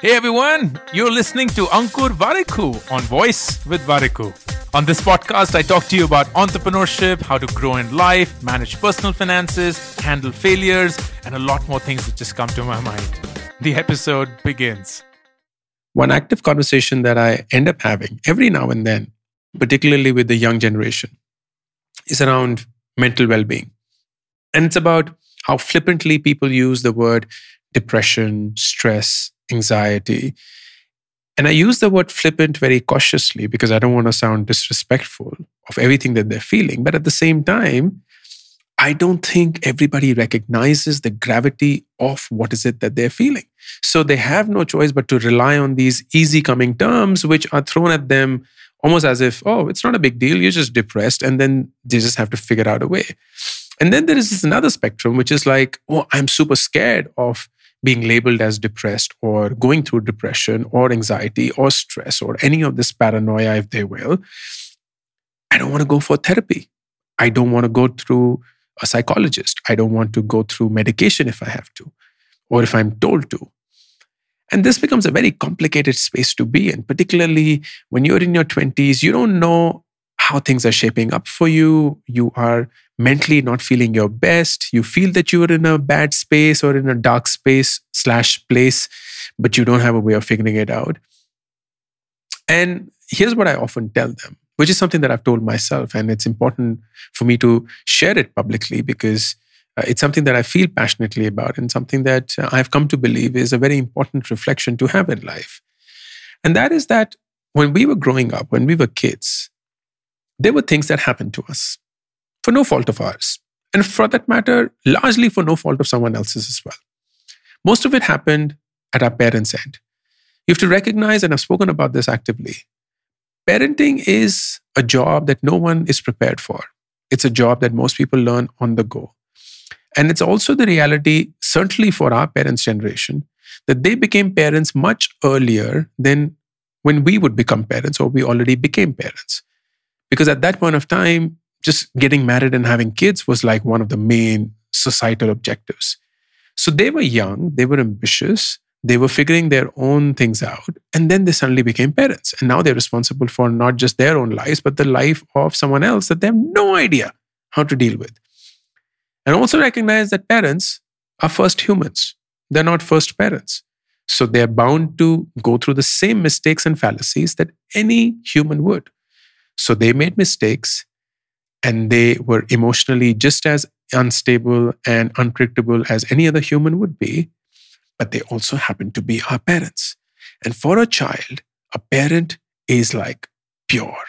Hey everyone, you're listening to Ankur Warikoo on Voice with Warikoo. On this podcast, I talk to you about entrepreneurship, how to grow in life, manage personal finances, handle failures, and a lot more things that just come to my mind. The episode begins. One active conversation that I end up having every now and then, particularly with the young generation, is around mental well being. And it's about how flippantly people use the word depression, stress, anxiety. And I use the word flippant very cautiously because I don't want to sound disrespectful of everything that they're feeling. But at the same time, I don't think everybody recognizes the gravity of what is it that they're feeling. So they have no choice but to rely on these easy coming terms, which are thrown at them almost as if, oh, it's not a big deal. You're just depressed. And then they just have to figure out a way. And then there is this another spectrum, which is like, oh, I'm super scared of being labeled as depressed or going through depression or anxiety or stress or any of this paranoia, if they will, I don't want to go for therapy. I don't want to go through a psychologist. I don't want to go through medication if I have to, or if I'm told to. And this becomes a very complicated space to be in, particularly when you're in your 20s. You don't know how things are shaping up for you. You are mentally not feeling your best. You feel that you are in a bad space or in a dark space slash place, but you don't have a way of figuring it out. And here's what I often tell them, which is something that I've told myself. And it's important for me to share it publicly because uh, it's something that I feel passionately about and something that uh, I've come to believe is a very important reflection to have in life. And that is that when we were growing up, when we were kids, there were things that happened to us for no fault of ours. And for that matter, largely for no fault of someone else's as well. Most of it happened at our parents' end. You have to recognize, and I've spoken about this actively, parenting is a job that no one is prepared for. It's a job that most people learn on the go. And it's also the reality, certainly for our parents' generation, that they became parents much earlier than when we would become parents or we already became parents. Because at that point of time, just getting married and having kids was like one of the main societal objectives. So they were young, they were ambitious, they were figuring their own things out, and then they suddenly became parents. And now they're responsible for not just their own lives, but the life of someone else that they have no idea how to deal with. And also recognize that parents are first humans, they're not first parents. So they're bound to go through the same mistakes and fallacies that any human would. So they made mistakes and they were emotionally just as unstable and unpredictable as any other human would be, but they also happen to be our parents. And for a child, a parent is like pure.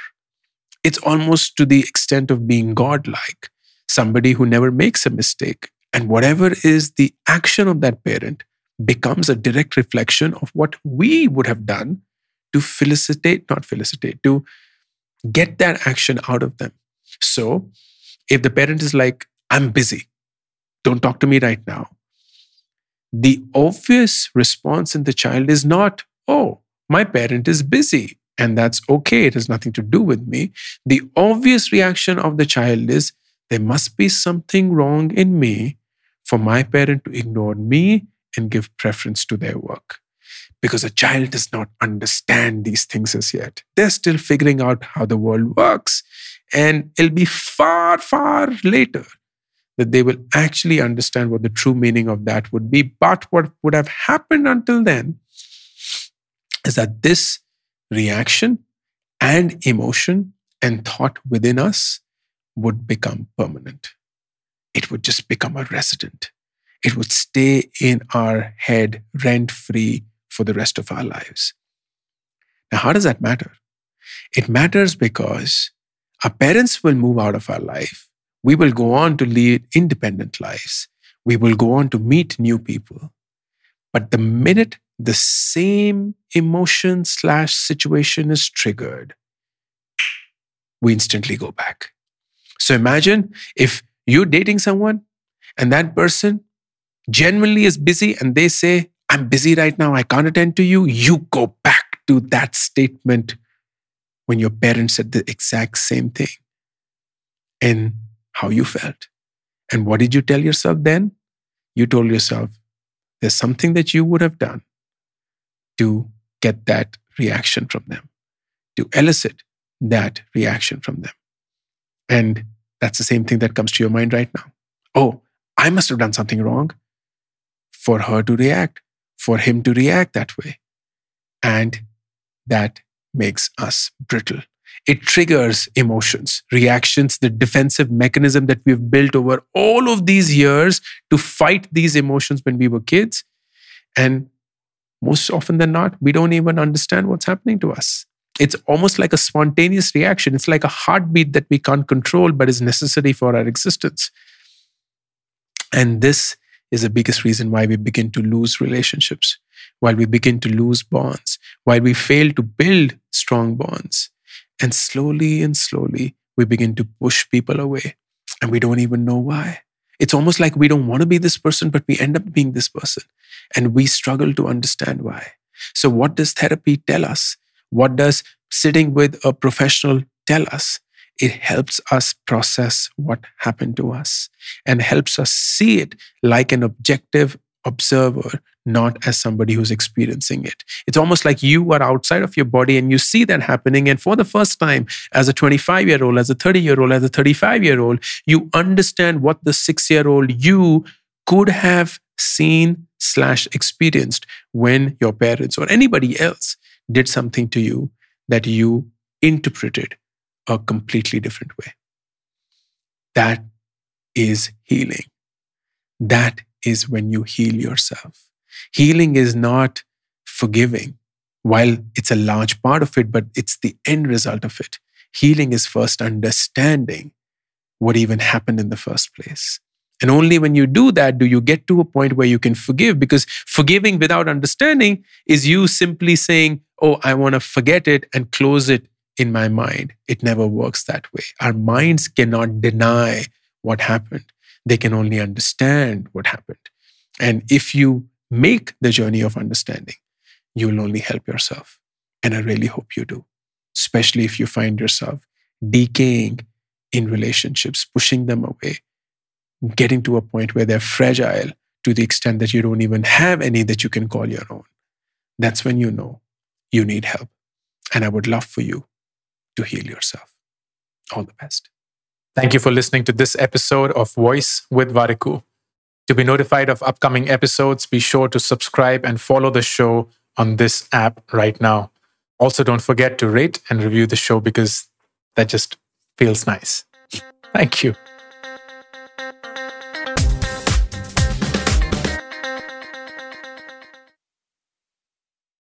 It's almost to the extent of being godlike, somebody who never makes a mistake. And whatever is the action of that parent becomes a direct reflection of what we would have done to felicitate, not felicitate, to get that action out of them. So if the parent is like, I'm busy, don't talk to me right now, the obvious response in the child is not, oh, my parent is busy and that's okay. It has nothing to do with me. The obvious reaction of the child is, there must be something wrong in me for my parent to ignore me and give preference to their work because a child does not understand these things as yet. They're still figuring out how the world works. And it'll be far, far later that they will actually understand what the true meaning of that would be. But what would have happened until then is that this reaction and emotion and thought within us would become permanent. It would just become a resident. It would stay in our head rent free for the rest of our lives. Now, how does that matter? It matters because our parents will move out of our life. We will go on to lead independent lives. We will go on to meet new people. But the minute the same emotion slash situation is triggered, we instantly go back. So imagine if you're dating someone and that person genuinely is busy and they say, I'm busy right now, I can't attend to you, you go back to that statement when your parents said the exact same thing and how you felt. And what did you tell yourself then? You told yourself, There's something that you would have done to get that reaction from them, to elicit that reaction from them. And that's the same thing that comes to your mind right now. Oh, I must have done something wrong for her to react, for him to react that way. And that makes us brittle. It triggers emotions, reactions, the defensive mechanism that we've built over all of these years to fight these emotions when we were kids. And most often than not, we don't even understand what's happening to us. It's almost like a spontaneous reaction. It's like a heartbeat that we can't control, but is necessary for our existence. And this is the biggest reason why we begin to lose relationships, while we begin to lose bonds, while we fail to build strong bonds. And slowly and slowly, we begin to push people away, and we don't even know why. It's almost like we don't want to be this person, but we end up being this person. And we struggle to understand why. So, what does therapy tell us? What does sitting with a professional tell us? It helps us process what happened to us and helps us see it like an objective observer, not as somebody who's experiencing it. It's almost like you are outside of your body and you see that happening. And for the first time, as a 25 year old, as a 30 year old, as a 35 year old, you understand what the six year old you could have seen slash experienced when your parents or anybody else did something to you that you interpreted a completely different way. That is healing. That is when you heal yourself. Healing is not forgiving, while it's a large part of it, but it's the end result of it. Healing is first understanding what even happened in the first place. And only when you do that do you get to a point where you can forgive, because forgiving without understanding is you simply saying, Oh, I want to forget it and close it in my mind. It never works that way. Our minds cannot deny what happened, they can only understand what happened. And if you make the journey of understanding, you will only help yourself. And I really hope you do, especially if you find yourself decaying in relationships, pushing them away, getting to a point where they're fragile to the extent that you don't even have any that you can call your own. That's when you know you need help. And I would love for you to heal yourself. All the best. Thank you for listening to this episode of Voice with Warikoo. To be notified of upcoming episodes, be sure to subscribe and follow the show on this app right now. Also, don't forget to rate and review the show because that just feels nice. Thank you.